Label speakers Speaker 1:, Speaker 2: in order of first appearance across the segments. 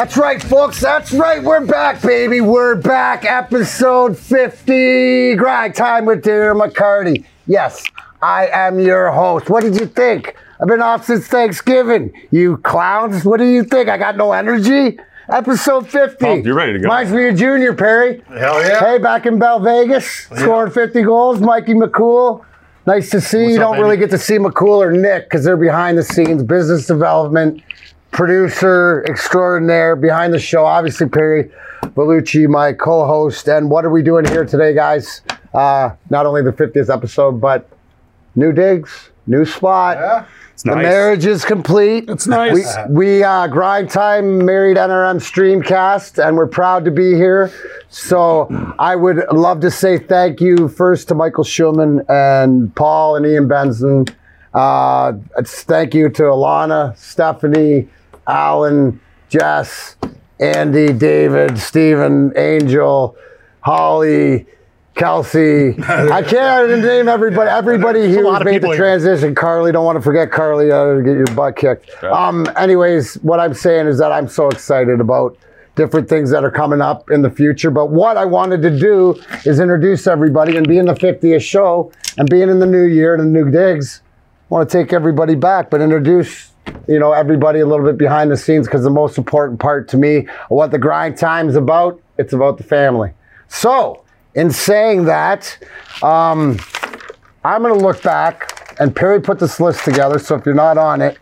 Speaker 1: That's right, folks. That's right. We're back, baby. We're back. Episode 50. Grind time with Darren McCarty. Yes, I am your host. What did you think? I've been off since Thanksgiving. You clowns. What do you think? I got no energy? Episode 50.
Speaker 2: Oh, you're ready to go.
Speaker 1: Reminds me of Junior Perry.
Speaker 3: Hell yeah.
Speaker 1: Hey, back in Bell Vegas, scoring 50 goals. Mikey McCool. Nice to see you.
Speaker 3: Up,
Speaker 1: Don't really get to see McCool or Nick because they're behind the scenes, business development, producer extraordinaire behind the show. Obviously, Perry Vellucci, my co-host. And what are we doing here today, guys? Uh, not only the 50th episode, but new digs, new spot.
Speaker 3: Yeah.
Speaker 2: It's
Speaker 1: The
Speaker 2: nice.
Speaker 1: marriage is complete.
Speaker 2: It's nice.
Speaker 1: We, we uh, grind time married NRM streamcast, and we're proud to be here. So I would love to say thank you first to Michael Schulman and Paul and Ian Benson. Uh, thank you to Alana, Stephanie, Alan, Jess, Andy, David, Stephen, Angel, Holly. Kelsey, I can't name everybody. Everybody here
Speaker 3: lot
Speaker 1: who's
Speaker 3: of
Speaker 1: made
Speaker 3: people
Speaker 1: the
Speaker 3: here.
Speaker 1: transition. Carly, don't want to forget Carly. Uh, get your butt kicked. Um. Anyways, what I'm saying is that I'm so excited about different things that are coming up in the future. But what I wanted to do is introduce everybody and being the 50th show and being in the new year and the new digs. I want to take everybody back, but introduce you know everybody a little bit behind the scenes because the most important part to me what the grind time is about. It's about the family. So, in saying that, um, I'm going to look back, and Perry put this list together. So if you're not on it,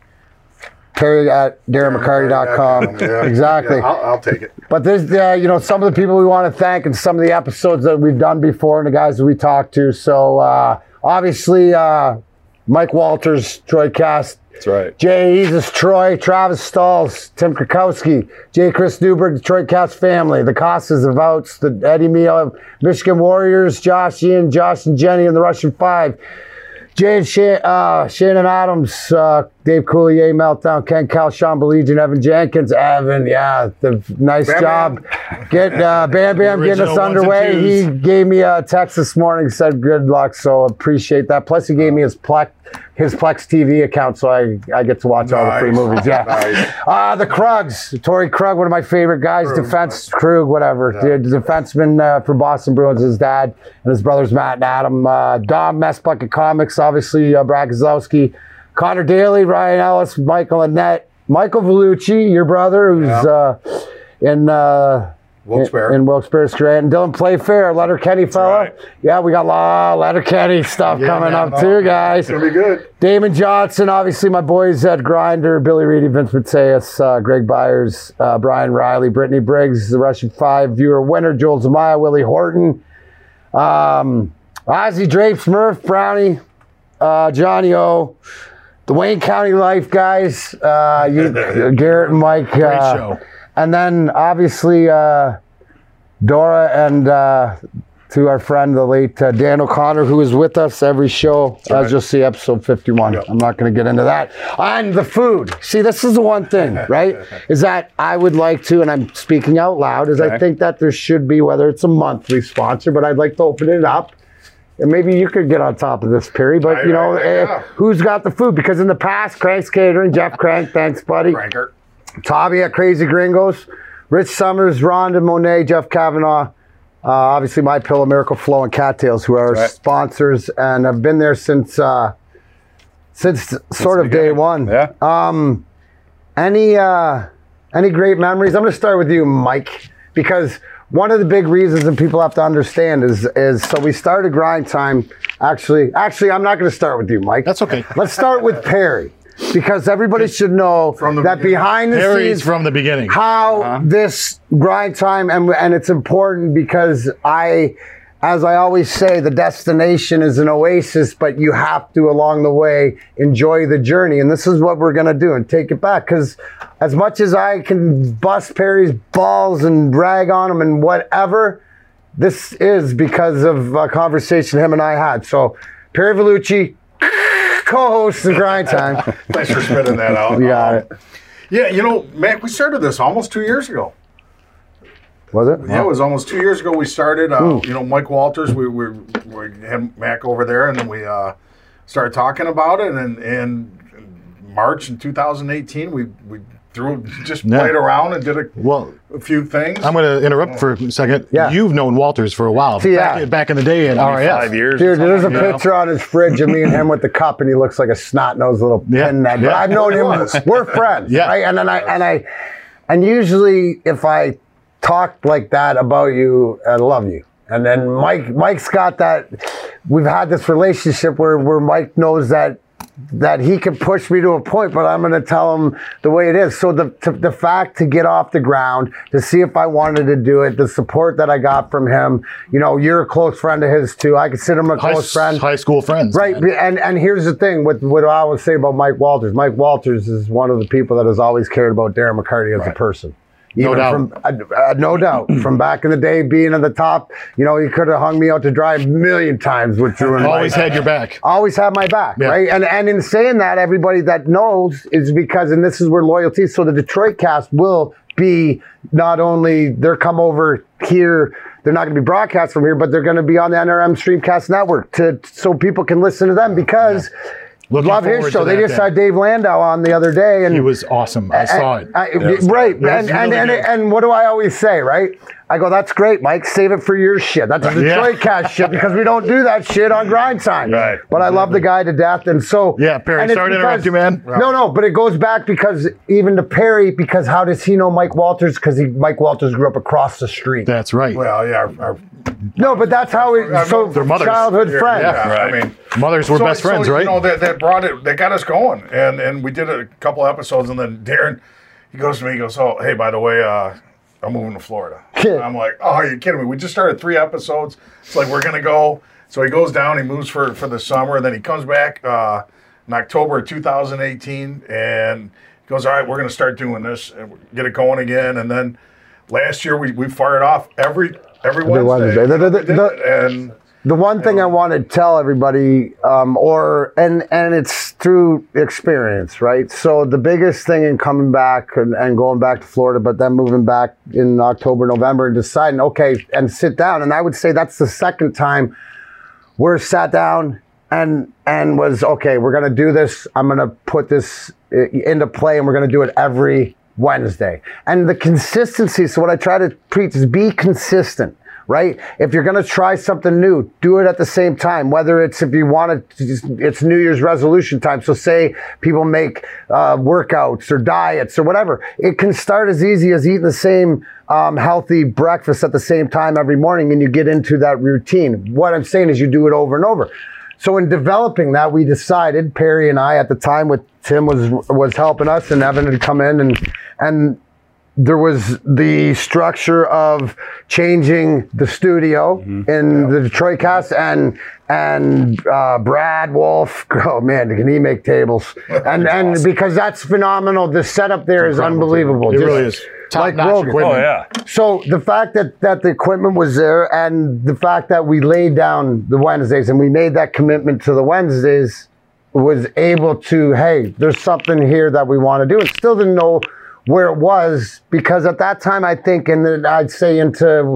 Speaker 1: Perry at DarrenMcCarty.com.
Speaker 3: Yeah.
Speaker 1: Exactly.
Speaker 3: Yeah, I'll, I'll take it.
Speaker 1: But there's, uh, you know, some of the people we want to thank and some of the episodes that we've done before and the guys that we talked to. So uh, obviously, uh, Mike Walters, Troy Cast,
Speaker 2: That's right.
Speaker 1: Jay Jesus, Troy, Travis Stalls, Tim Krakowski, Jay Chris Newberg, Detroit Cats family, the Costas, the Vouts, the Eddie Meal, Michigan Warriors, Josh, Ian, Josh and Jenny, and the Russian Five. Jay and Shan- uh, Shannon Adams, uh, Dave Coulier, Meltdown, Ken Cal, Sean Belegian, Evan Jenkins, Evan, yeah, the nice
Speaker 3: Bam
Speaker 1: job. Get uh, Bam Bam getting us
Speaker 3: Original ones and
Speaker 1: underway. He gave me a text this morning, said good luck, so appreciate that. Plus, he gave me his Plex, his Plex TV account, so I, I get to watch all the free movies. Yeah.
Speaker 3: Nice.
Speaker 1: Uh, the Krugs, Torey Krug, one of my favorite guys,
Speaker 3: Krug,
Speaker 1: defense, Krug, whatever. The, the defenseman uh, for Boston Bruins, his dad, and his brothers Matt and Adam. Uh, Dom, Mess Bucket Comics, obviously, uh, Brad Kozlowski, Connor Daly, Ryan Ellis, Michael Annette, Michael Vellucci, your brother, who's
Speaker 3: Yeah.
Speaker 1: uh, in.
Speaker 3: Wilkes-Barre.
Speaker 1: in, in Wilkes-Barre, Scranton. Dylan Playfair, Letterkenny fella.
Speaker 2: right.
Speaker 1: Yeah, we got a lot of Letterkenny stuff
Speaker 3: Yeah,
Speaker 1: coming
Speaker 3: man.
Speaker 1: up too, guys.
Speaker 3: It's going to be good.
Speaker 1: Damon Johnson, obviously my boys at Grinder, Billy Reedy, Vince Mateus, uh, Greg Byers, uh, Brian Riley, Brittany Briggs, the Russian Five viewer winner, Joel Zamaya, Willie Horton, um, Ozzy Drapes, Murph, Brownie, uh, Johnny O, the Wayne County Life guys, uh, you, Garrett and Mike.
Speaker 3: Great
Speaker 1: uh,
Speaker 3: show.
Speaker 1: And then obviously uh, Dora and uh, to our friend, the late uh, Dan O'Connor, who is with us every show, as
Speaker 3: right.
Speaker 1: you'll see, episode 51.
Speaker 3: Yep.
Speaker 1: I'm not going to get into that. And the food. See, this is the one thing, right? is that I would like to, and I'm speaking out loud, is I think that there should be, whether it's a monthly sponsor, but I'd like to open it up. And maybe you could get on top of this, Perry. But,
Speaker 3: I-
Speaker 1: you know,
Speaker 3: I-
Speaker 1: eh,
Speaker 3: yeah.
Speaker 1: who's got the food? Because in the past, Crank's Catering, Jeff Crank, thanks, buddy.
Speaker 3: Franker.
Speaker 1: Tommy at Crazy Gringos, Rich Summers, Rhonda Monet, Jeff Kavanaugh, uh, obviously My Pillow, Miracle Flow, and Cattails, who are
Speaker 2: Right.
Speaker 1: sponsors and have been there since uh, since sort of day one.
Speaker 2: Yeah.
Speaker 1: Um, any uh, any great memories? I'm going to start with you, Mike, because one of the big reasons that people have to understand is is so we started grind time. Actually, actually, I'm not going to start with you, Mike.
Speaker 3: That's okay.
Speaker 1: Let's start with Perry. Because everybody should know
Speaker 3: From the
Speaker 1: that
Speaker 3: beginning.
Speaker 1: behind the
Speaker 3: Harry's
Speaker 1: scenes,
Speaker 3: from the beginning.
Speaker 1: how uh-huh. this grind time and and it's important because I as I always say the destination is an oasis but you have to along the way enjoy the journey and this is what we're going to do and take it back cuz as much as I can bust Perry's balls and drag on him and whatever this is because of a conversation him and I had so Perry Vellucci co-host of grind time
Speaker 3: Thanks for spitting that out.
Speaker 1: you got it
Speaker 3: Yeah, you know, Mac, we started this almost two years ago.
Speaker 1: was it
Speaker 3: Yeah, it was almost two years ago we started. Uh, you know, Mike Walters, we, we, we had Mac over there, and then we uh, started talking about it. And in March in 2018, we, we threw just
Speaker 2: Yeah.
Speaker 3: played around and did a,
Speaker 2: Well,
Speaker 3: a few things.
Speaker 2: I'm going to interrupt oh. for a second.
Speaker 1: Yeah.
Speaker 2: You've known Walters for a while.
Speaker 1: See,
Speaker 2: back,
Speaker 1: yeah.
Speaker 2: back in the day in RAF.
Speaker 4: Five years.
Speaker 1: Dude, there's a
Speaker 2: you know?
Speaker 1: picture on his fridge of me and him with the cup, and he looks like a snot nosed little
Speaker 2: Yeah.
Speaker 1: pinhead. But
Speaker 2: Yeah.
Speaker 1: I've known him. We're friends,
Speaker 2: Yeah.
Speaker 1: right? And then I and I and usually if I talk like that about you, I love you. And then Mike, Mike's got that. We've had this relationship where where Mike knows that that he can push me to a point, but I'm going to tell him the way it is. So the to, the fact to get off the ground, to see if I wanted to do it, the support that I got from him. You know, you're a close friend of his too. I consider him a
Speaker 2: High,
Speaker 1: close friend.
Speaker 2: high school friends.
Speaker 1: Right,
Speaker 2: man.
Speaker 1: and and here's the thing with what I always say about Mike Walters. Mike Walters is one of the people that has always cared about Darren McCarty as a person.
Speaker 2: No doubt.
Speaker 1: From, uh, uh, no doubt. From back in the day, being at the top, you know, he could have hung me out to dry a million times with Drew and
Speaker 2: Always
Speaker 1: Mike
Speaker 2: had your back.
Speaker 1: always had my back,
Speaker 2: Yeah.
Speaker 1: right? And and in saying that, everybody that knows is because, and this is where loyalty. So the Detroit cast will be not only they're come over here. They're not going to be broadcast from here, but they're going to be on the NRM Streamcast Network to so people can listen to them because
Speaker 2: Looking
Speaker 1: love his show. They just
Speaker 2: day.
Speaker 1: had Dave Landau on the other day, and
Speaker 2: He was awesome. I saw it.
Speaker 1: I-
Speaker 4: was
Speaker 1: right, and
Speaker 2: It
Speaker 1: and,
Speaker 2: really
Speaker 1: and,
Speaker 2: good.
Speaker 1: and what do I always say, right? I go, that's great, Mike. Save it for your shit. That's a
Speaker 2: Yeah.
Speaker 1: Detroit cast shit because we don't do that shit on grind time.
Speaker 4: Right.
Speaker 1: But I love the guy to death, and so
Speaker 2: Yeah, Perry,
Speaker 1: and it's
Speaker 2: sorry to interrupt you, man.
Speaker 1: No, no, but it goes back because even to Perry, because how does he know Mike Walters? Because he Mike Walters grew up across the street.
Speaker 2: That's right.
Speaker 3: well, yeah, our, our,
Speaker 1: no, but that's how it. So
Speaker 2: Their mothers.
Speaker 1: childhood
Speaker 3: yeah,
Speaker 1: friends.
Speaker 3: yeah,
Speaker 4: Right.
Speaker 3: I mean,
Speaker 2: Mothers were
Speaker 3: so-
Speaker 2: best friends,
Speaker 3: so,
Speaker 2: right?
Speaker 3: You know, that, that brought it, that got us going. And and we did a couple episodes, and then Darren, he goes to me, he goes, Oh, hey, by the way, uh, I'm moving to Florida. And I'm like, Oh, are you kidding me? We just started three episodes. It's like, we're going to go. So he goes down, he moves for, for the summer, and then he comes back uh, in October of 2018 and he goes, All right, we're going to start doing this and get it going again. And then last year, we, we fired off every every Wednesday.
Speaker 1: Wednesday. The- the-
Speaker 3: We did
Speaker 1: the-
Speaker 3: and
Speaker 1: The one thing I want to tell everybody, um, or and and it's through experience, right? So the biggest thing in coming back and, and going back to Florida, but then moving back in October, November, and deciding, okay, and sit down. And I would say that's the second time we're sat down and and was okay. We're gonna do this. I'm gonna put this into play, and we're gonna do it every Wednesday. And the consistency. So what I try to preach is be consistent. Right? If you're going to try something new, do it at the same time. Whether it's if you want to, it's New Year's resolution time. So say people make uh, workouts or diets or whatever. It can start as easy as eating the same um, healthy breakfast at the same time every morning, and you get into that routine. What I'm saying is you do it over and over. So in developing that, we decided Perry and I at the time, with Tim was was helping us, and Evan had come in, and and there was the structure of changing the studio in the Detroit cast and and uh, Brad Wolf. Oh man, can he make tables? And and because that's phenomenal. The setup there is unbelievable.
Speaker 2: It
Speaker 1: Just
Speaker 2: really is.
Speaker 1: like
Speaker 2: Top-notch equipment.
Speaker 4: Oh yeah.
Speaker 1: So the fact that that the equipment was there and the fact that we laid down the Wednesdays and we made that commitment to the Wednesdays was able to hey, there's something here that we want to do. And still didn't know where it was because at that time I think and then I'd say into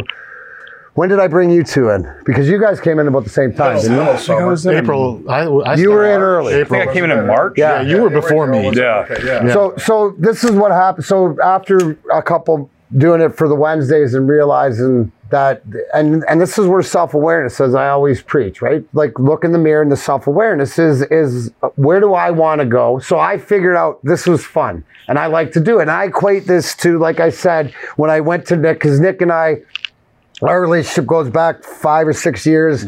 Speaker 1: when did I bring you two in? Because you guys came in about the same time. didn't you?
Speaker 3: Middle summer.
Speaker 2: April. I, I
Speaker 1: You were
Speaker 2: started-
Speaker 1: in early.
Speaker 4: I think I came in in March.
Speaker 1: Yeah.
Speaker 2: Yeah, you were before me.
Speaker 4: Yeah.
Speaker 3: Okay, yeah.
Speaker 1: So so this is what happened. So after a couple doing it for the Wednesdays and realizing that and and this is where self-awareness as I always preach, right? Like look in the mirror and the self-awareness is is uh, where do I want to go? So I figured out this was fun and I like to do it. And I equate this to like I said when I went to Nick cuz Nick and I our relationship goes back 5 or 6 years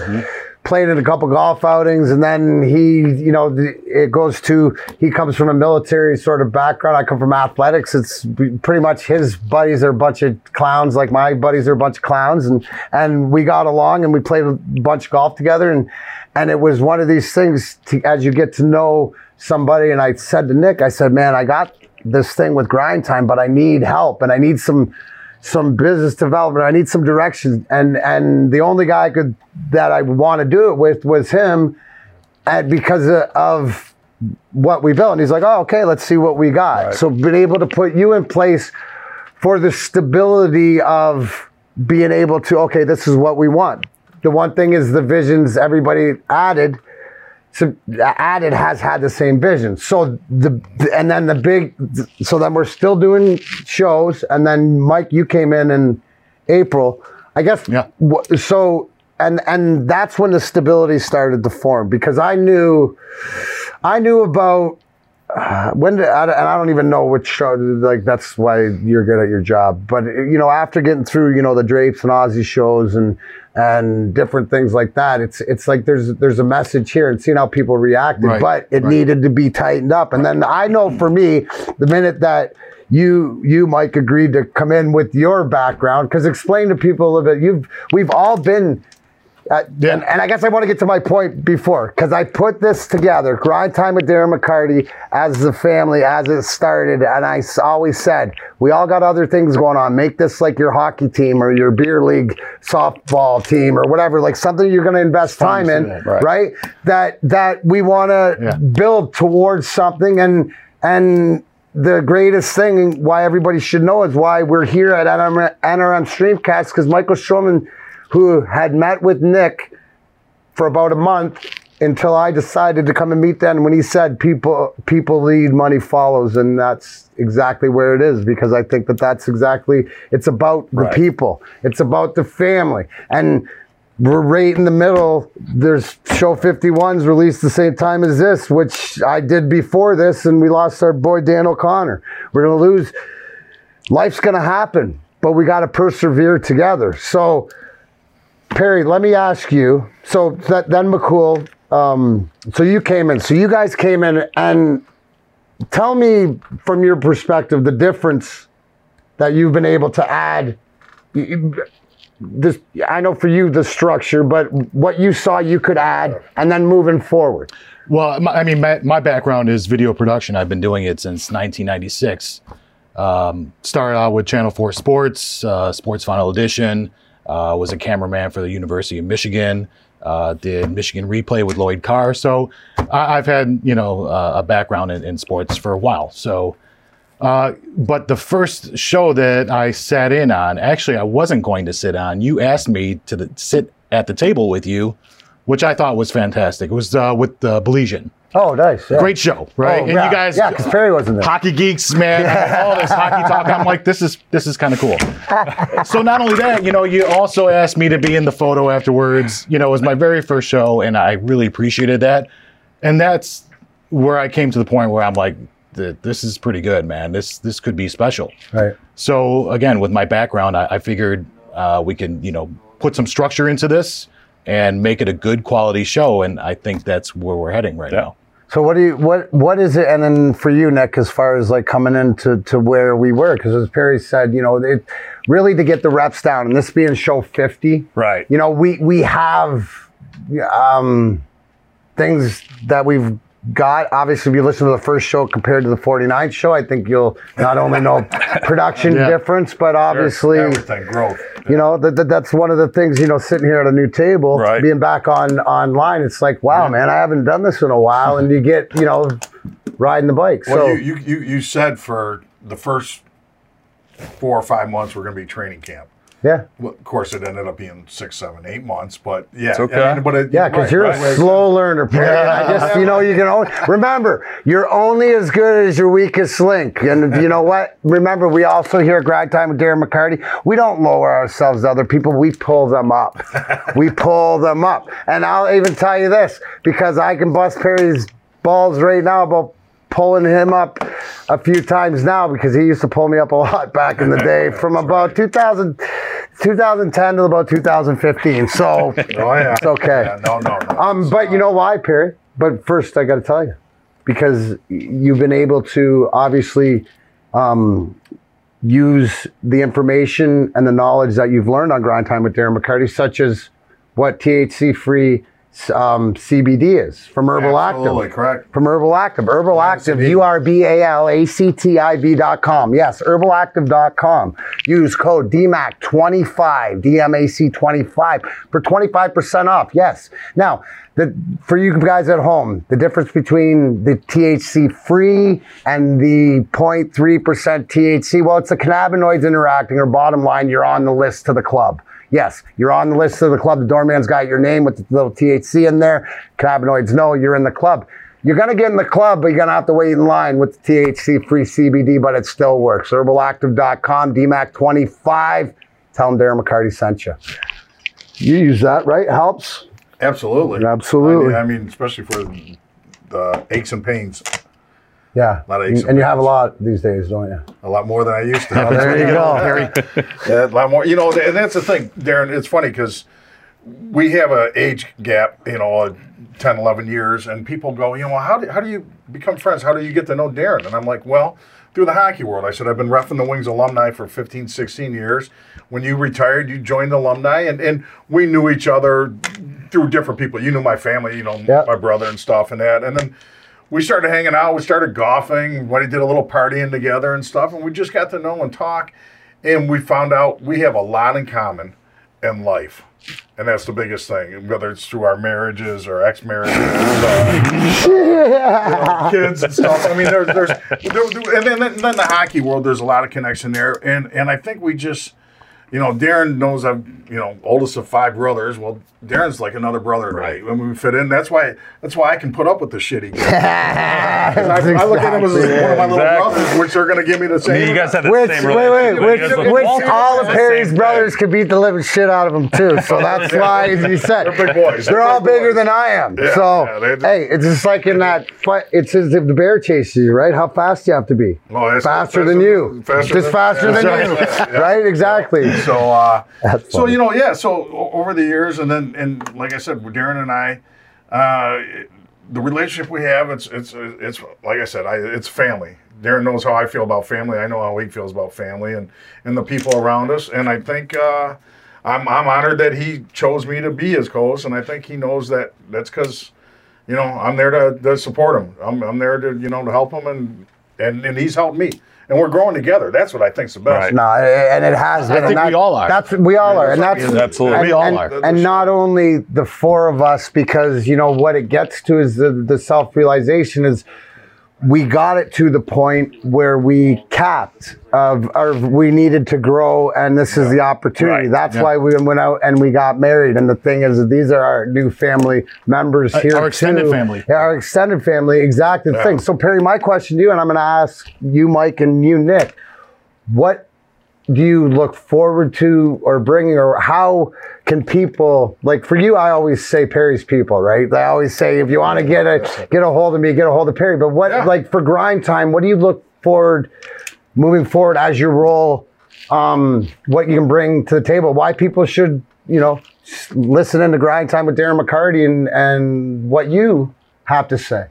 Speaker 1: played in a couple golf outings and then he you know it goes to he comes from a military sort of background. I come from athletics. It's pretty much his buddies are a bunch of clowns like my buddies are a bunch of clowns and and we got along and we played a bunch of golf together and and it was one of these things to, as you get to know somebody and i said to nick i said man i got this thing with grind time but i need help and i need some some business development. I need some direction, and and the only guy I could that I want to do it with was him, and because of what we built. And he's like, oh, okay, let's see what we got. So been able to put you in place for the stability of being able to okay, this is what we want. The one thing is the visions everybody added so added has had the same vision. So the and then the big so then we're still doing shows and then Mike you came in in April. I guess
Speaker 2: Yeah.
Speaker 1: so and and that's when the stability started to form because I knew I knew about uh, when did, I, and I don't even know which show like that's why you're good at your job but you know after getting through you know the drapes and Ozzy shows and and different things like that. It's it's like there's there's a message here and seeing how people reacted
Speaker 2: Right,
Speaker 1: but it
Speaker 2: right.
Speaker 1: needed to be tightened up. And then I know for me the minute that you you Mike agreed to come in with your background because explain to people a little bit. You've we've all been uh,
Speaker 2: Yeah.
Speaker 1: and, and I guess I want to get to my point before because I put this together, grind time with Darren McCarty as the family as it started, and I always said we all got other things going on. Make this like your hockey team or your beer league softball team or whatever, like something you're going to invest time in, right.
Speaker 2: right.
Speaker 1: That that we want to
Speaker 2: Yeah.
Speaker 1: build towards something, and and the greatest thing why everybody should know is why we're here at NRM, NRM Streamcast because Michael Stroman, who had met with Nick for about a month until I decided to come and meet them. When he said people people lead money follows and that's exactly where it is because I think that that's exactly it's about the
Speaker 2: Right.
Speaker 1: people. It's about the family. And we're right in the middle. There's show 51's released the same time as this which I did before this and we lost our boy Dan O'Connor. We're going to lose life's going to happen but we got to persevere together. So Perry, let me ask you. So that, then McCool. Um, so you came in. So you guys came in, and tell me from your perspective the difference that you've been able to add. This I know for you the structure, but what you saw you could add, and then moving forward.
Speaker 2: Well, my, I mean, my, my background is video production. I've been doing it since 1996. Um, started out with Channel 4 Sports, uh, Sports Final Edition. Uh, was a cameraman for the University of Michigan. Uh, did Michigan Replay with Lloyd Carr. So I, I've had you know uh, a background in, in sports for a while. So, uh, but the first show that I sat in on, actually, I wasn't going to sit on. You asked me to the, sit at the table with you, which I thought was fantastic. It was uh, with uh, Belizean.
Speaker 1: Oh, nice. Yeah.
Speaker 2: Great show, right?
Speaker 1: Oh,
Speaker 2: and
Speaker 1: yeah.
Speaker 2: you guys,
Speaker 1: yeah, because Perry wasn't there.
Speaker 2: hockey geeks, man, all this hockey talk. I'm like, this is this is kind of cool. so not only that, you know, you also asked me to be in the photo afterwards. You know, it was my very first show, and I really appreciated that. And that's where I came to the point where I'm like, th- this is pretty good, man. This this could be special.
Speaker 1: Right.
Speaker 2: So again, with my background, I, I figured uh, we can, you know, put some structure into this and make it a good quality show. And I think that's where we're heading right now.
Speaker 1: So what do you what what is it? And then for you, Nick, as far as like coming into to where we were, because as Perry said, you know, it really to get the reps down, and this being show fifty,
Speaker 2: Right.
Speaker 1: You know, we we have um, things that we've got. Obviously, if you listen to the first show compared to the 49th show, I think you'll not only know production
Speaker 2: Yeah.
Speaker 1: difference, but obviously
Speaker 3: everything growth.
Speaker 1: you know that, that that's one of the things you know sitting here at a new table
Speaker 3: Right.
Speaker 1: being back on online it's like wow man i haven't done this in a while and you get you know riding the bike
Speaker 3: Well,
Speaker 1: so
Speaker 3: you, you, you said for the first four or five months we're going to be training camp.
Speaker 1: Yeah
Speaker 3: Well, of course, it ended up being six, seven, eight months, but yeah,
Speaker 4: It's okay.
Speaker 3: I mean, but it,
Speaker 1: yeah because
Speaker 3: right,
Speaker 1: you're
Speaker 3: right,
Speaker 1: a
Speaker 3: right.
Speaker 1: slow learner Perry. And i just you know you can only remember you're only as good as your weakest link and you know what remember we also here at grind time with darren mccarty we don't lower ourselves to other people we pull them up we pull them up and i'll even tell you this because i can bust perry's balls right now about pulling him up a few times now because he used to pull me up a lot back in the day from about 2000, 2010 to about 2015. So
Speaker 3: Oh, yeah.
Speaker 1: it's okay.
Speaker 3: Yeah, no, no, no.
Speaker 1: Um, but you know why, Perry? But first, I got to tell you, because you've been able to obviously um, use the information and the knowledge that you've learned on Grind Time with Darren McCarty, such as what THC-free um, CBD is from Herbal
Speaker 3: Absolutely
Speaker 1: Active
Speaker 3: correct.
Speaker 1: from Urbal Activ. Urbal Activ,
Speaker 3: CBD.
Speaker 1: U R B A L A C T I V dot com. Yes, urbalactiv.com. Use code DMAC25, DMAC25 for 25% off. Yes. Now, the, for you guys at home, the difference between the THC free and the 0.3% THC, well, it's the cannabinoids interacting, or bottom line, you're on the list to the club. Yes, you're on the list of the club. The doorman's got your name with the little THC in there. Cannabinoids, no, you're in the club. You're going to get in the club, but you're going to have to wait in line with the THC free CBD, but it still works. Urbalactiv.com, DMAC25. Tell them Darren McCarty sent you. You use that, right? Helps?
Speaker 3: Absolutely.
Speaker 1: Absolutely.
Speaker 3: I mean, I mean, especially for the aches and pains.
Speaker 1: Yeah.
Speaker 3: A Lot of aches and
Speaker 1: and you have a lot these days, don't you?
Speaker 3: A lot more than I used to.
Speaker 1: There you go.
Speaker 3: Yeah, a lot more. You know, and that's the thing, Darren. It's funny because we have a age gap, you know, uh, 10, 11 years, and people go, you know, how do, how do you become friends? How do you get to know Darren? And I'm like, well, through the hockey world. I said, I've been roughing the Wings alumni for 15, 16 years. When you retired, you joined the alumni, and, and we knew each other through different people. You knew my family, you know,
Speaker 1: Yep.
Speaker 3: my brother and stuff and that. And then we started hanging out. We started golfing. When we did a little partying together and stuff, and we just got to know and talk. And we found out we have a lot in common in life, and that's the biggest thing. Whether it's through our marriages or ex-marriages, uh, kids and stuff. I mean, there's, there's, there, there- and then, then the hockey world. There's a lot of connection there, and and I think we just. You know, Darren knows I'm, you know, oldest of five brothers. Well, Darren's like another brother to me when we fit in. That's why. That's why I can put up with the shitty. I, I look at him as one of my little
Speaker 4: Exactly.
Speaker 3: brothers, which are going to give me the same.
Speaker 4: You guys have the
Speaker 1: Which,
Speaker 4: same
Speaker 1: wait, wait,
Speaker 4: relationship.
Speaker 1: which,
Speaker 4: You guys look
Speaker 1: which all of
Speaker 4: Perry's same
Speaker 1: Harry's brothers could beat the living shit out of him too. So that's why he said
Speaker 3: They're big boys.
Speaker 1: They're
Speaker 3: They're
Speaker 1: all
Speaker 3: big
Speaker 1: bigger
Speaker 3: boys.
Speaker 1: than I am.
Speaker 3: Yeah,
Speaker 1: so
Speaker 3: yeah, they-
Speaker 1: hey, it's just like in that fight. It's as if the bear chases you, right? How fast do you have to be?
Speaker 3: Oh, that's-
Speaker 1: faster than you.
Speaker 3: faster
Speaker 1: just
Speaker 3: than-
Speaker 1: faster than you,
Speaker 3: right?
Speaker 1: Exactly.
Speaker 3: So, uh, so you know, yeah. So over the years, and then, and like I said, Darren and I, uh, the relationship we have, it's, it's, it's like I said, I, it's family. Darren knows how I feel about family. I know how he feels about family and, and the people around us. And I think uh, I'm, I'm honored that he chose me to be his co-host. And I think he knows that that's because, you know, I'm there to, to support him. I'm, I'm there to, you know, to help him, and, and, and he's helped me. And we're growing together. That's what I think's the best.
Speaker 4: Right.
Speaker 1: No, and it has been.
Speaker 2: I think
Speaker 1: and
Speaker 2: we all are.
Speaker 1: That's we all are, and
Speaker 3: that's
Speaker 1: that's
Speaker 4: Absolutely.
Speaker 1: And,
Speaker 2: We all
Speaker 1: and-
Speaker 2: are.
Speaker 1: And not only the four of us, because you know what it gets to is the, the self realization is we got it to the point where we capped of, or we needed to grow, and this is the opportunity.
Speaker 4: Right.
Speaker 1: That's why we went out and we got married. And the thing is, that these are our new family members here.
Speaker 2: Uh, our extended
Speaker 1: too.
Speaker 2: family.
Speaker 1: Yeah, our extended family. Exactly
Speaker 3: Yeah.
Speaker 1: thing. So Perry, my question to you, and I'm going to ask you, Mike, and you, Nick what do you look forward to or bringing or how can people like for you i always say perry's people right? I always say if you want to get a get a hold of me get a hold of perry. But what
Speaker 3: Yeah.
Speaker 1: like for grind time what do you look forward moving forward as your role um what you can bring to the table? Why people should you know listen into grind time with darren mccarty and and what you have to say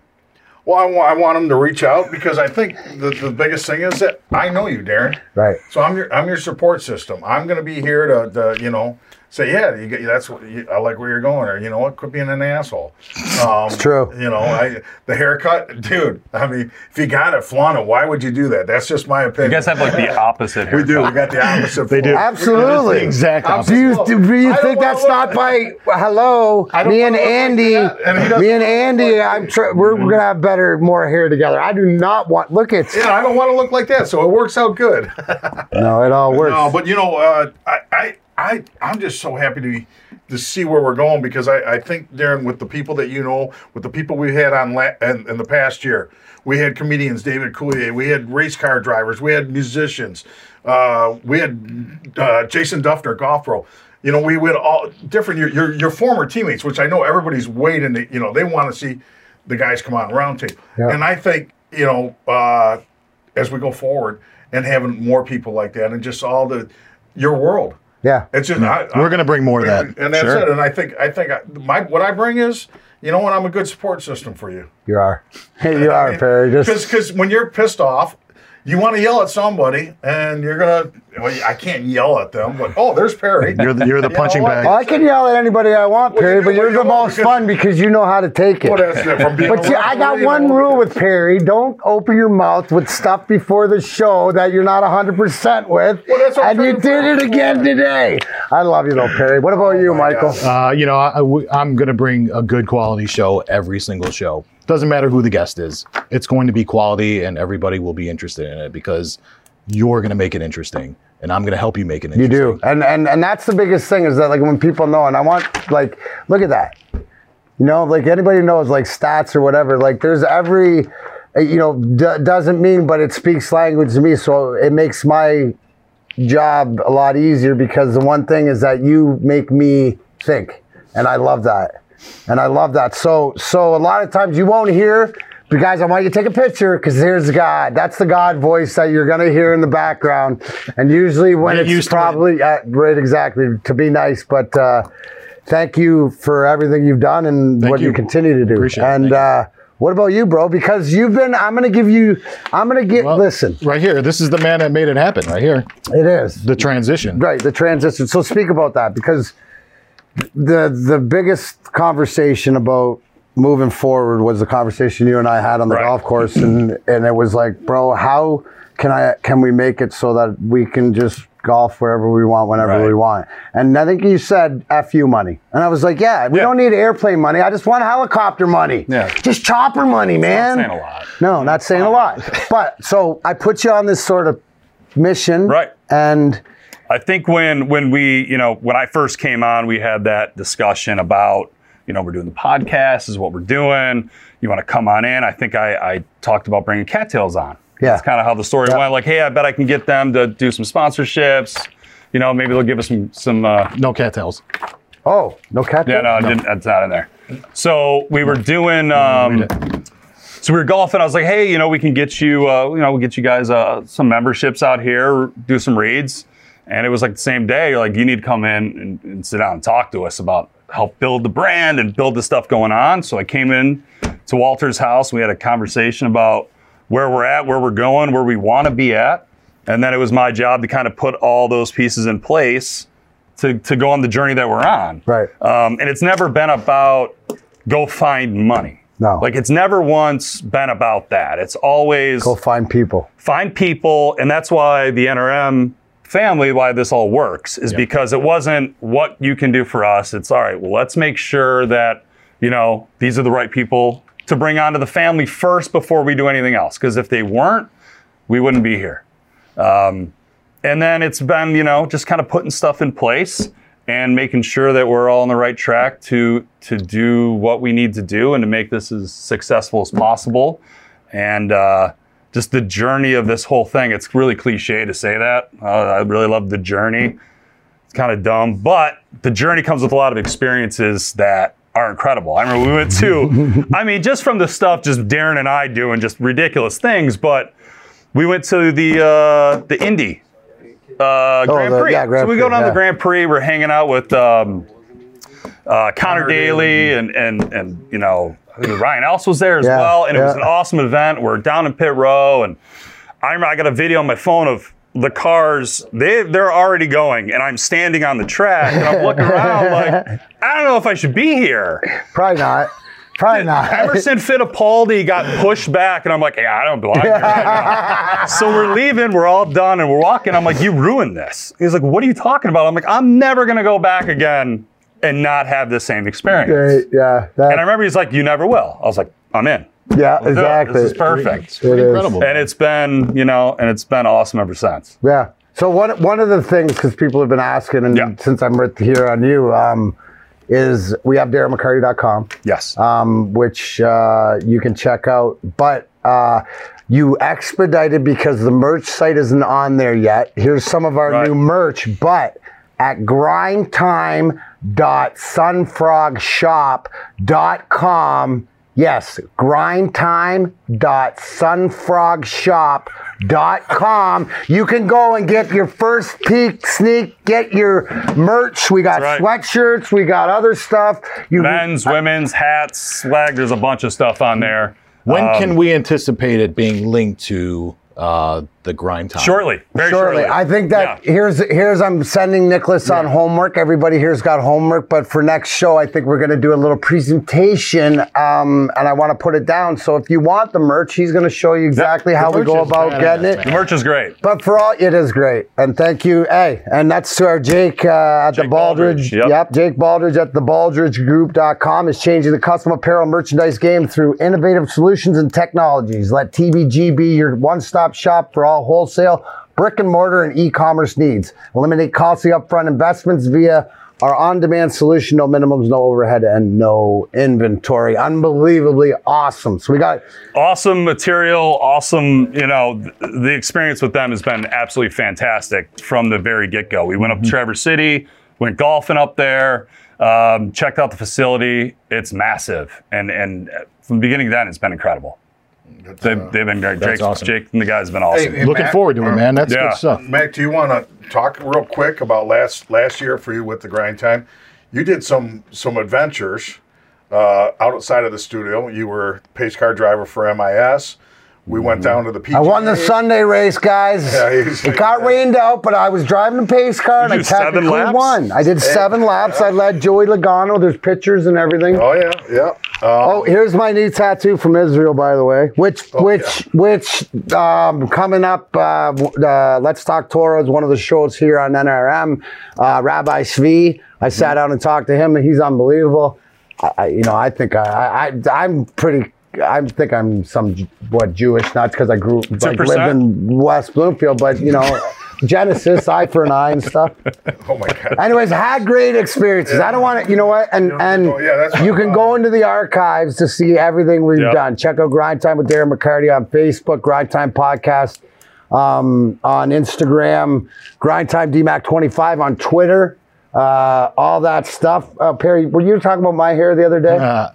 Speaker 3: Well, I want, I want them to reach out because I think the, the biggest thing is that I know you, Darren.
Speaker 1: right
Speaker 3: So I'm your I'm your support system. I'm going to be here to, to you know say yeah you get that's what you, I like where you're going or you know what quit being an asshole. Um, it's
Speaker 1: true.
Speaker 3: You know I the haircut, dude. I mean, if you got it, flaunt it. Why would you do that? That's just my opinion.
Speaker 4: You guys have like the opposite.
Speaker 3: we do. We got the opposite. They
Speaker 2: do.
Speaker 1: absolutely
Speaker 3: Exactly.
Speaker 2: Opposite.
Speaker 1: Do you,
Speaker 3: Well,
Speaker 1: do you think that's not
Speaker 3: like
Speaker 1: by hello? Me and
Speaker 3: wanna like
Speaker 1: Andy,
Speaker 3: and
Speaker 1: me and Andy, I'm tr- we're, we're gonna have better, more hair together. I do not want. Look at
Speaker 3: Yeah, I don't want to look like that, so it works out good.
Speaker 1: no, it all works.
Speaker 3: No, but you know, uh, I, I, I, I'm just so happy to be, to see where we're going because I, I think Darren, with the people that you know, with the people we had on la- in, in the past year, we had comedians, David Coulier, we had race car drivers, we had musicians, uh, we had uh, Jason Dufner, golf pro. You know, we would all different your, your your former teammates, which I know everybody's waiting. To, you know, they want to see the guys come on round table,
Speaker 1: Yeah.
Speaker 3: and I think you know. Uh, as we go forward and having more people like that and just all the your world.
Speaker 1: Yeah,
Speaker 3: It's just I,
Speaker 2: We're going to bring more of that.
Speaker 3: and that's
Speaker 2: Sure.
Speaker 3: it. And I think I think I, my what I bring is you know what I'm a good support system for you.
Speaker 1: you are. you are, Perry. Just
Speaker 3: Because when you're pissed off, you want to yell at somebody, and you're gonna. Well, I can't yell at them, but oh, there's Perry.
Speaker 2: You're the, you're the
Speaker 3: You
Speaker 2: punching bag.
Speaker 1: well, I can yell at anybody I want, Perry,
Speaker 3: you-
Speaker 1: but you're the most
Speaker 3: because-
Speaker 1: fun because you know how to take it.
Speaker 3: Well, that's it. From being
Speaker 1: But see, I got
Speaker 3: you
Speaker 1: one
Speaker 3: know,
Speaker 1: rule with Perry: don't open your mouth with stuff before the show that you're not 100 percent with.
Speaker 3: Well, that's
Speaker 1: and you did it again today. I love you though, Perry. What about you,
Speaker 3: Oh my
Speaker 1: Michael?
Speaker 2: Uh, you know, I, am going to bring a good quality show every single show. Doesn't matter who the guest is. It's going to be quality, and everybody will be interested in it because you're going to make it interesting. and I'm going to help you make it. Interesting.
Speaker 1: You do, and and and that's the biggest thing is that like when people know, and I want like look at that, you know, like anybody knows like stats or whatever. Like there's every, you know, d- doesn't mean, but it speaks language to me, so it makes my job a lot easier because the one thing is that you make me think, and I love that, and I love that. So so a lot of times you won't hear. But guys, I want you to take a picture because here's God. That's the God voice that you're gonna hear in the background. And usually when
Speaker 2: Get
Speaker 1: it's
Speaker 2: to it.
Speaker 1: probably uh, right, exactly to be nice. But uh, thank you for everything you've done and
Speaker 2: Thank
Speaker 1: what you.
Speaker 2: you.
Speaker 1: continue to do.
Speaker 2: Appreciate
Speaker 1: and uh, what about you, bro? Because you've been. I'm gonna give you. I'm gonna get.
Speaker 2: Well,
Speaker 1: listen,
Speaker 2: right here. This is the man that made it happen. Right here,
Speaker 1: it is
Speaker 2: the transition.
Speaker 1: right the transition. So speak about that because the the biggest conversation about moving forward was the conversation you and I had on the
Speaker 3: Right.
Speaker 1: golf course, and and it was like, bro, how can I can we make it so that we can just golf wherever we want, whenever
Speaker 3: Right.
Speaker 1: we want? And I think you said "f you" money, and I was like, yeah, we
Speaker 3: Yeah.
Speaker 1: don't need airplane money. I just want helicopter money.
Speaker 3: Yeah.
Speaker 1: just chopper money, man.
Speaker 3: Not saying a lot.
Speaker 1: No, not saying a lot. But so I put you on this sort of mission,
Speaker 4: Right.
Speaker 1: And
Speaker 4: I think when when we, you know, when I first came on, we had that discussion about, you know, we're doing the podcast, is what we're doing. You want to come on in? I think I, I talked about bringing cattails on.
Speaker 1: Yeah.
Speaker 4: That's kind of how the story
Speaker 1: Yeah.
Speaker 4: went. Like, hey, I bet I can get them to do some sponsorships. You know, maybe they'll give us some some. Uh,
Speaker 2: No cattails.
Speaker 1: oh, no cattails.
Speaker 4: yeah, no, it didn't, it's not in there. So we were doing. Um, so we were golfing. I was like, hey, you know, we can get you, uh, you know, we'll get you guys uh, some memberships out here, do some reads. And it was like the same day. You're like, you need to come in and, and sit down and talk to us about help build the brand and build the stuff going on. So I came in to Walter's house. We had a conversation about where we're at, where we're going, where we want to be at. And then it was my job to kind of put all those pieces in place to, to go on the journey that we're on.
Speaker 1: Right.
Speaker 4: Um, and it's never been about go find money.
Speaker 1: No.
Speaker 4: Like it's never once been about that. It's always
Speaker 1: Go find people.
Speaker 4: find people, and that's why the NRM family, why this all works, is because it wasn't what you can do for us. It's all right. Well, let's make sure that you know these are the right people to bring onto the family first before we do anything else. Because if they weren't, we wouldn't be here. Um, and then it's been you know just kind of putting stuff in place and making sure that we're all on the right track to to do what we need to do and to make this as successful as possible and uh, just the journey of this whole thing it's really cliche to say that uh, i really love the journey it's kind of dumb but the journey comes with a lot of experiences that are incredible i remember we went to i mean just from the stuff just darren and i doing just ridiculous things but we went to the uh, the Indy uh, Grand
Speaker 1: the-
Speaker 4: Prix.
Speaker 1: yeah, Grand
Speaker 4: so we go down
Speaker 1: yeah.
Speaker 4: the Grand Prix. We're hanging out with um, uh, Connor Daly and and and you know I think Ryan Ellis was there as
Speaker 1: Yeah,
Speaker 4: well, and it was an awesome event. We're down in pit row, and I remember I got a video on my phone of the cars. They they're already going, and I'm standing on the track, and I'm looking around like I don't know if I should be here.
Speaker 1: Probably not. Probably not.
Speaker 4: Emerson Fittipaldi got pushed back, and I'm like, yeah, I don't belong here. right so we're leaving, we're all done, and we're walking. I'm like, you ruined this. He's like, what are you talking about? I'm like, I'm never gonna go back again and not have the same experience.
Speaker 1: Right, yeah. That,
Speaker 4: And I remember he's like, you never will. I was like, I'm in.
Speaker 1: yeah,
Speaker 4: Let's
Speaker 1: exactly.
Speaker 4: This is perfect.
Speaker 1: It is.
Speaker 2: Incredible.
Speaker 4: And it's been, you know, and it's been awesome ever since.
Speaker 1: Yeah. So one one of the things because people have been asking, and
Speaker 4: Yeah.
Speaker 1: since I'm right here on you, um, is we have DarrenMcCarty.com,
Speaker 4: Yes.
Speaker 1: um, which uh, you can check out. But uh, you expedited because the merch site isn't on there yet. Here's some of our
Speaker 4: Right.
Speaker 1: new merch, but at grindtime.sunfrogshop.com. Yes, grindtime.sunfrogshop.com. You can go and get your first peek, sneak, get your merch. We got
Speaker 4: That's
Speaker 1: sweatshirts, we got other stuff. You
Speaker 4: Men's, women's, hats, swag. There's a bunch of stuff on there.
Speaker 2: When
Speaker 4: Um,
Speaker 2: can we anticipate it being linked to uh, the grind time?
Speaker 4: Shortly. Very
Speaker 1: Shortly.
Speaker 4: shortly.
Speaker 1: I think that
Speaker 4: Yeah.
Speaker 1: here's here's I'm sending Nicholas on homework. Everybody here's got homework, but for next show, I think we're going to do a little presentation, um, and I want to put it down. So if you want the merch, he's going to show you exactly how we go about
Speaker 2: badass,
Speaker 1: getting it.
Speaker 2: man.
Speaker 4: The merch is great.
Speaker 1: But for all, it is great. And thank you. Hey, and that's to our Jake uh, at the
Speaker 4: Jake
Speaker 1: Baldridge.
Speaker 4: Baldridge, yep.
Speaker 1: Jake Baldridge at the BaldridgeGroup.com is changing the custom apparel merchandise game through innovative solutions and technologies. Let TBG be your one stop shop for all wholesale, brick and mortar and e-commerce needs. Eliminate costly upfront investments via our on-demand solution, no minimums, no overhead, and no inventory. Unbelievably awesome. So we got
Speaker 4: awesome material, awesome. You know, th- the experience with them has been absolutely fantastic from the very get-go. We went up to Traverse City, went golfing up there, um, checked out the facility. It's massive, and and from the beginning to then, it's been incredible. They've, they've been great. Jake,
Speaker 2: awesome.
Speaker 4: Jake and the guys have been awesome.
Speaker 3: Hey,
Speaker 2: Looking
Speaker 3: Matt,
Speaker 2: forward to it,
Speaker 3: uh,
Speaker 2: man. That's
Speaker 4: yeah.
Speaker 2: good stuff.
Speaker 3: Mac, do you want to talk real quick about last last year for you with the grind time? You did some some adventures uh, outside of the studio. You were pace car driver for MIS. We went down to the PGA.
Speaker 1: I won the Sunday race, guys.
Speaker 3: Yeah, he's-
Speaker 1: it got rained out, but I was driving a pace car and I
Speaker 4: do seven
Speaker 1: technically
Speaker 4: laps?
Speaker 1: won. I did seven laps. I led Joey Logano. There's pictures and everything.
Speaker 3: Oh yeah, yeah. Um,
Speaker 1: Oh, here's my new tattoo from Israel, by the way. Which,
Speaker 3: Oh,
Speaker 1: which, which, um, coming up. Uh, uh, Let's Talk Torah is one of the shows here on NRM. Uh, Rabbi Zvi. I sat down and talked to him, and he's unbelievable. I, I, you know, I think I, I, I'm pretty. I think I'm some what Jewish, not because I grew like lived in West Bloomfield, but you know, Genesis, eye for an eye and stuff.
Speaker 3: oh my God.
Speaker 1: Anyways, had great experiences. I don't want to, you know what? And and
Speaker 3: Oh, yeah, that's
Speaker 1: you can
Speaker 3: I'm
Speaker 1: go into the archives to see everything we've
Speaker 4: Yep.
Speaker 1: done. Check out Grind Time with Darren McCarty on Facebook, Grind Time Podcast um, on Instagram, Grind Time DMAC25 on Twitter. Uh, all that stuff. Uh, Perry, were you talking about my hair the other day?
Speaker 2: Uh,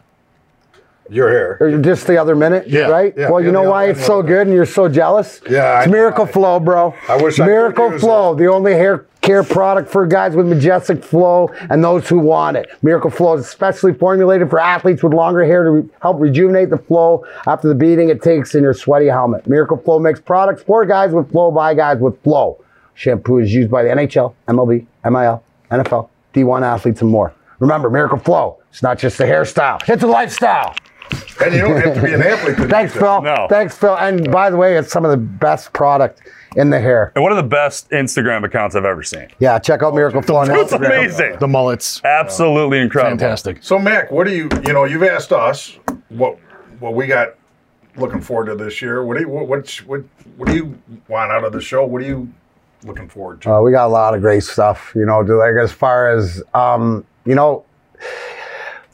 Speaker 3: You're here.
Speaker 1: Or just the other minute,
Speaker 2: Yeah.
Speaker 1: right?
Speaker 3: Yeah,
Speaker 1: well, you know why it's so good and you're so jealous?
Speaker 3: Yeah,
Speaker 1: it's
Speaker 3: I-
Speaker 1: Miracle
Speaker 3: I-
Speaker 1: Flow, bro.
Speaker 3: I wish I
Speaker 1: Miracle
Speaker 3: use
Speaker 1: Flow, the only hair care product for guys with majestic flow and those who want it. Miracle Flow is specially formulated for athletes with longer hair to re- help rejuvenate the flow after the beating it takes in your sweaty helmet. Miracle Flow makes products for guys with flow by guys with flow. Shampoo is used by the NHL, MLB, MIL, NFL, D1 athletes, and more. Remember, Miracle Flow. It's not just a hairstyle; it's a lifestyle.
Speaker 3: And you don't have to be an athlete. To
Speaker 1: Thanks. Phil.
Speaker 4: No.
Speaker 1: Thanks, Phil. And by the way, it's some of the best product in the hair.
Speaker 4: And one of the best Instagram accounts I've ever seen.
Speaker 1: Yeah, check out Miracle Flow on
Speaker 4: It's
Speaker 1: Instagram.
Speaker 4: amazing.
Speaker 2: the mullets.
Speaker 4: Absolutely incredible.
Speaker 2: Fantastic.
Speaker 3: So Mac, what do you? You know, you've asked us what what we got looking forward to this year. What do you what what what, what do you want out of the show? What are you looking forward to?
Speaker 1: Uh, we got a lot of great stuff, you know. Like as far as um, you know,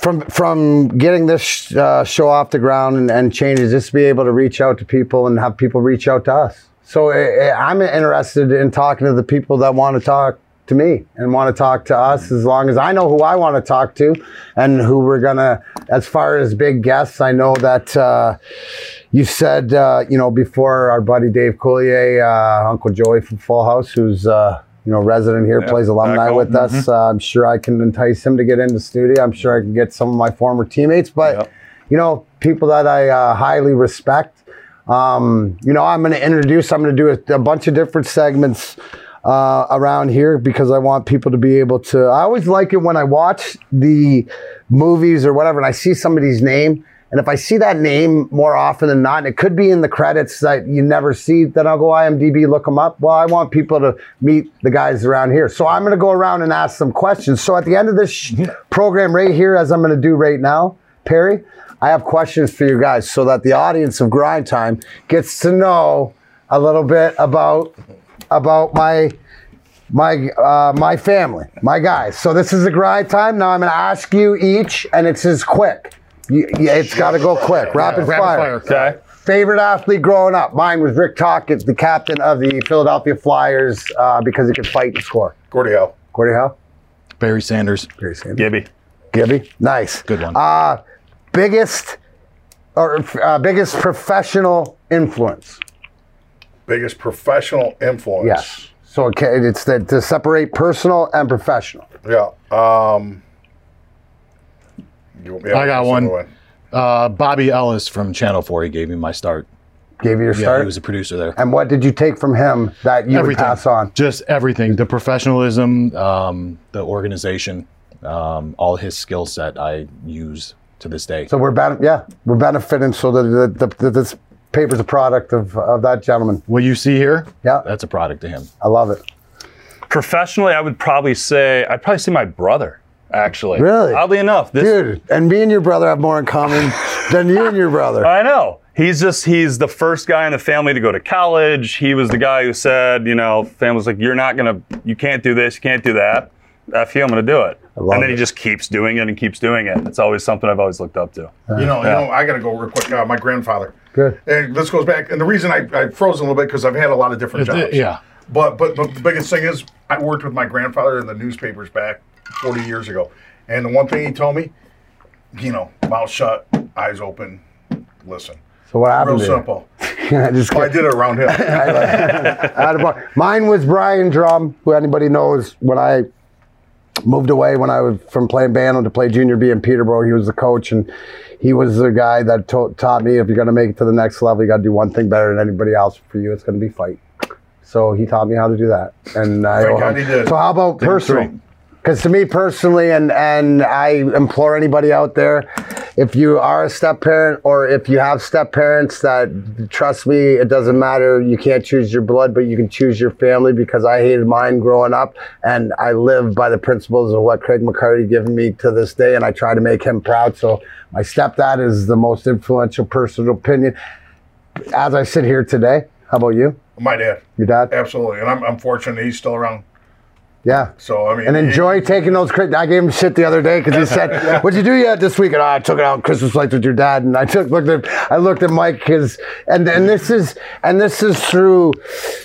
Speaker 1: from from getting this uh, show off the ground and, and changes, just to be able to reach out to people and have people reach out to us. So eh, eh, I'm interested in talking to the people that want to talk to me and want to talk to us as long as I know who I want to talk to and who we're gonna. As far as big guests, I know that. Uh, you said, uh, you know, before our buddy Dave Coulier, uh, Uncle Joey from Full House, who's, uh, you know, resident here, plays alumni with us. Uh, I'm sure I can entice him to get into studio. I'm sure I can get some of my former teammates, but,
Speaker 4: Yep.
Speaker 1: you know, people that I uh, highly respect. Um, you know, I'm going to introduce, I'm going to do a, a bunch of different segments uh, around here because I want people to be able to. I always like it when I watch the movies or whatever and I see somebody's name. And if I see that name more often than not, and it could be in the credits that you never see, then I'll go IMDb, look them up. Well, I want people to meet the guys around here. So I'm going to go around and ask some questions. So at the end of this sh- program right here, as I'm going to do right now, Perry, I have questions for you guys so that the audience of Grind Time gets to know a little bit about about my my uh, my family, my guys. So this is the grind time. Now I'm going to ask you each, and it's as quick. You, you- it's got to go quick, rapid,
Speaker 2: Rapid
Speaker 1: fire.
Speaker 2: fire.
Speaker 4: Okay.
Speaker 1: Favorite athlete growing up? Mine was Rick Tocchet, the captain of the Philadelphia Flyers, uh, because he could fight and score.
Speaker 3: Gordie Howe.
Speaker 1: Gordie Howe,
Speaker 2: Barry Sanders.
Speaker 1: Barry Sanders,
Speaker 4: Gibby.
Speaker 1: Gibby, nice,
Speaker 2: Good one.
Speaker 1: Uh, biggest or uh, biggest professional influence?
Speaker 3: Biggest professional influence.
Speaker 1: Yes. So it ca- it's the, to separate personal and professional.
Speaker 3: Yeah. Um, you, yeah,
Speaker 2: I got
Speaker 3: that's
Speaker 2: one. Uh, Bobby Ellis from Channel 4. He gave me my start.
Speaker 1: Gave you your
Speaker 2: Yeah,
Speaker 1: start.
Speaker 2: he was a producer there.
Speaker 1: and what did you take from him that you would
Speaker 2: everything.
Speaker 1: pass on?
Speaker 2: Just everything. The professionalism, um, the organization, um, all his skill set I use to this day.
Speaker 1: So we're ben- yeah, we're benefiting. So that the, the, the, this paper's a product of, of that gentleman.
Speaker 2: what you see here,
Speaker 1: Yeah.
Speaker 2: that's a product of him.
Speaker 1: I love it.
Speaker 4: Professionally, I would probably say I'd probably say my brother. Actually,
Speaker 1: Really?
Speaker 4: Oddly enough, this
Speaker 1: Dude, and me and your brother have more in common than you and your brother.
Speaker 4: I know. He's just he's the first guy in the family to go to college. He was the guy who said, you know, family's like, you're not gonna, you can't do this, you can't do that. F you, I'm gonna do it.
Speaker 1: love
Speaker 4: And then he just keeps doing it and keeps doing it. It's always something I've always looked up to.
Speaker 3: You know, you know, I got to go real quick. Uh, my grandfather.
Speaker 1: Good.
Speaker 3: And this goes back, and the reason I, I froze a little bit because I've had a lot of different
Speaker 2: Uh,
Speaker 3: jobs.
Speaker 2: yeah.
Speaker 3: But, but but the biggest thing is I worked with my grandfather in the newspapers back 40 years ago, and the one thing he told me, you know, mouth shut, eyes open, listen.
Speaker 1: So what
Speaker 3: Real
Speaker 1: happened? to you?
Speaker 3: simple.
Speaker 1: I just
Speaker 3: Well, I did it around him.
Speaker 1: I had a. Mine was Brian Drum, who anybody knows when I moved away when I was from playing band to play junior B in Peterborough. He was the coach, and he was the guy that to- taught me if you're going to make it to the next level, you got to do one thing better than anybody else. For you, it's going to be fight. So he taught me how to do that. And I,
Speaker 3: Thank God he did.
Speaker 1: so how about
Speaker 3: Think
Speaker 1: personal? Because to me personally, and and I implore anybody out there, if you are a step parent or if you have step parents, that trust me, it doesn't matter. You can't choose your blood, but you can choose your family. Because I hated mine growing up, and I live by the principles of what Craig McCarty given me to this day, and I try to make him proud. So my stepdad is the most influential personal opinion. As I sit here today, how about you?
Speaker 3: my dad,
Speaker 1: Your dad?
Speaker 3: absolutely, and I'm, I'm fortunate he's still around.
Speaker 1: Yeah.
Speaker 3: So I mean,
Speaker 1: And enjoy taking those. I gave him shit the other day because he said, "What'd you do yet this week?" And I took it out Christmas lights with your dad. And I took looked at I looked at Mike his and and this is and this is through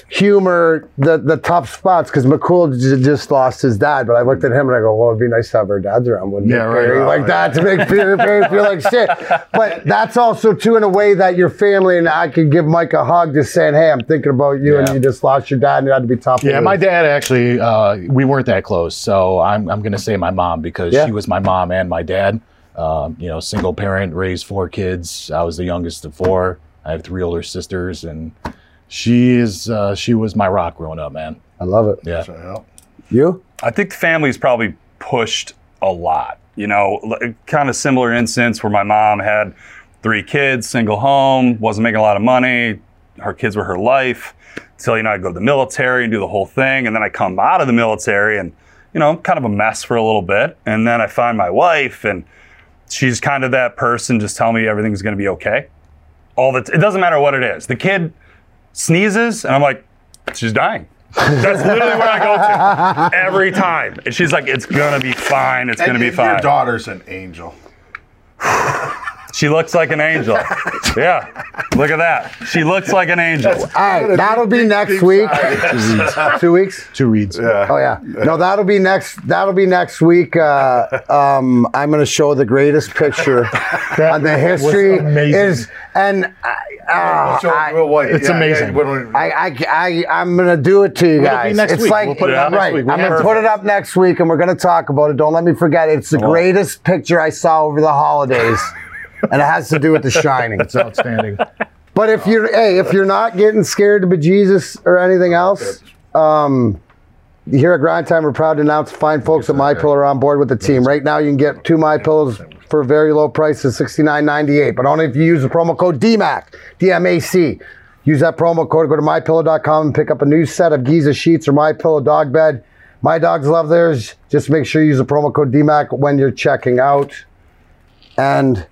Speaker 1: humor the the tough spots because McCool j- just lost his dad. But I looked at him and I go, "Well, it'd be nice to have our dads around, wouldn't
Speaker 2: Yeah,
Speaker 1: it?"
Speaker 2: right,
Speaker 1: Barry?"
Speaker 2: right,
Speaker 1: like that to make Peter Perry feel like shit. But that's also too in a way that your family and I could give Mike a hug, just saying, "Hey, I'm thinking about you, and you just lost your dad, and it had to be tough."
Speaker 2: Yeah, my dad actually, uh, we weren't that close. So I'm, I'm going to say my mom because
Speaker 1: Yeah.
Speaker 2: she was my mom and my dad. Um, you know, single parent, raised four kids. I was the youngest of four. I have three older sisters, and she is uh, she was my rock growing up, man.
Speaker 1: I love it.
Speaker 2: Yeah,
Speaker 3: So, yeah.
Speaker 1: You?
Speaker 4: I think the family's probably pushed a lot. You know, kind of similar instance where my mom had three kids, single home, wasn't making a lot of money. Her kids were her life. Till you know, I go to the military and do the whole thing, and then I come out of the military and you know, I'm kind of a mess for a little bit, and then I find my wife, and she's kind of that person, just tell me everything's going to be okay. All the t- it doesn't matter what it is. The kid sneezes, and I'm like, she's dying. That's literally where I go to every time. And she's like, it's gonna be fine. It's gonna
Speaker 3: And
Speaker 4: be
Speaker 3: Your
Speaker 4: fine.
Speaker 3: daughter's an angel.
Speaker 4: She looks like an angel. Yeah, look at that. She looks like an angel.
Speaker 1: All right, that'll be next week. Two weeks.
Speaker 2: two reads.
Speaker 3: Yeah.
Speaker 1: Oh yeah. No, that'll be next. That'll be next week. Uh, um, I'm going to show the greatest picture on the history
Speaker 2: amazing.
Speaker 1: is, and I, uh,
Speaker 3: So,
Speaker 1: I,
Speaker 3: well, wait,
Speaker 2: it's
Speaker 3: yeah,
Speaker 2: amazing.
Speaker 3: Yeah, when
Speaker 1: I, I, I, I'm going to do it to you
Speaker 2: It'll be
Speaker 1: guys.
Speaker 2: next
Speaker 1: it's
Speaker 2: week.
Speaker 1: like
Speaker 2: We'll put it
Speaker 4: out next
Speaker 1: right.
Speaker 2: week.
Speaker 1: I'm going to
Speaker 2: Perfect.
Speaker 1: put it up next week, and we're going to talk about it. Don't let me forget. It's the greatest picture I saw over the holidays, and it has to do with The Shining.
Speaker 2: It's outstanding.
Speaker 1: But if you're, hey, if you're not getting scared to bejesus or anything else, um, here at Grind Time, we're proud to announce fine folks at My Pillow are on board with the team. Right now, you can get two My Pillows for a very low price of $69.98, but only if you use the promo code DMAC, D-M-A-C. Use that promo code, go to mypillow.com and pick up a new set of Giza sheets or My Pillow dog bed. My dogs love theirs. Just make sure you use the promo code DMAC when you're checking out. And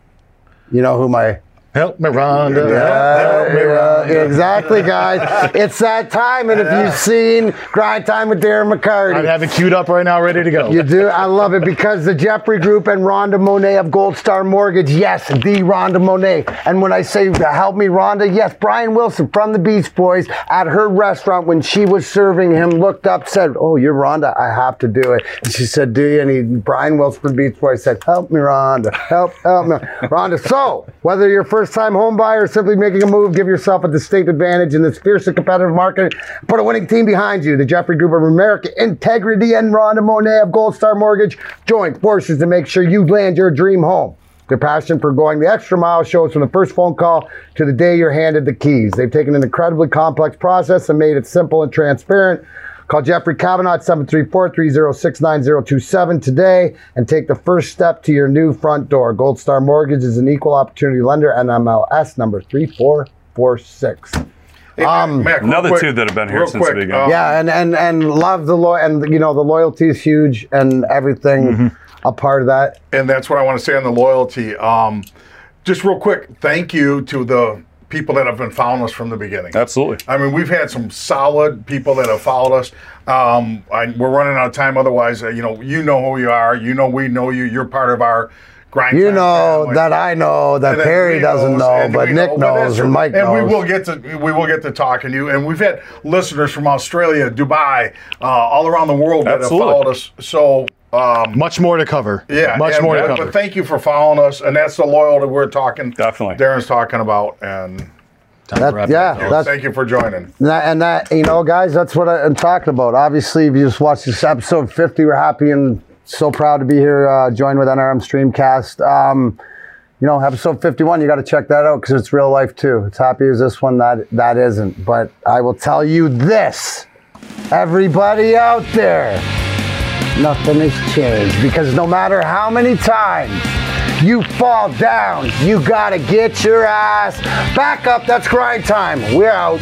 Speaker 1: you know who my
Speaker 2: Help me, Rhonda.
Speaker 1: uh, yeah, exactly, guys. it's that time, and if you've seen Grind Time with Darren McCarty, I'd
Speaker 2: have it queued up right now, ready to go.
Speaker 1: you do. I love it because the Jeffrey Group and Rhonda Monet of Gold Star Mortgage, yes, the Rhonda Monet. And when I say help me, Rhonda, yes, Brian Wilson from the Beach Boys at her restaurant when she was serving him looked up, said, "Oh, you're Rhonda. I have to do it." And she said, "Do you?" And he, Brian Wilson from the Beach Boys said, "Help me, Rhonda. Help, help me, Rhonda." So whether you're a first-time home buyer simply making a move, give yourself a distinct advantage in this fierce and competitive market. Put a winning team behind you. The Jeffrey Group of America Integrity and Rhonda Monet of Gold Star Mortgage join forces to make sure you land your dream home. Their passion for going the extra mile shows from the first phone call to the day you're handed the keys. They've taken an incredibly complex process and made it simple and transparent. Call Jeffrey Kavanaugh at 734-306-9027 today and take the first step to your new front door. Gold Star Mortgage is an equal opportunity lender, NMLS number 3446.
Speaker 3: Hey,
Speaker 1: Um,
Speaker 3: Mac, real
Speaker 4: Another
Speaker 3: quick-
Speaker 4: two that have been here
Speaker 3: real
Speaker 4: since the beginning.
Speaker 3: um,
Speaker 1: Yeah, and and and love the loy and you know the loyalty is huge and everything a part of that.
Speaker 3: and that's what I want to say on the loyalty. Um, just real quick, thank you to the people that have been following us from the beginning.
Speaker 4: Absolutely.
Speaker 3: I mean, we've had some solid people that have followed us. Um, I, we're running out of time. Otherwise, uh, you know, you know who you are. You know, we know you. You're part of our grind.
Speaker 1: You know
Speaker 3: family.
Speaker 1: that I know that
Speaker 3: And
Speaker 1: Perry doesn't
Speaker 3: knows,
Speaker 1: know, but Nick
Speaker 3: know,
Speaker 1: knows and. Mike
Speaker 3: and
Speaker 1: knows.
Speaker 3: we will get to we will get to talking to you. And we've had listeners from Australia, Dubai, uh, all around the world that
Speaker 4: Absolutely.
Speaker 3: have followed us. So. Um,
Speaker 2: Much more to cover.
Speaker 3: yeah,
Speaker 2: much
Speaker 3: and-
Speaker 2: more to
Speaker 3: but-
Speaker 2: cover.
Speaker 3: But thank you for following us, and that's the loyalty we're talking.
Speaker 4: Definitely.
Speaker 3: Darren's talking about, and
Speaker 1: That- yeah, that's-
Speaker 3: thank you for joining.
Speaker 1: And that, and that, you know, guys, that's what I- I'm talking about. Obviously, if you just watched this episode 50, we're happy and so proud to be here, uh, joined with NRM Streamcast. Um, you know, episode 51, you got to check that out because it's real life too. It's happy as this one that that isn't. But I will tell you this, everybody out there, nothing has changed because no matter how many times you fall down, you got to get your ass back up. That's grind time. We're out.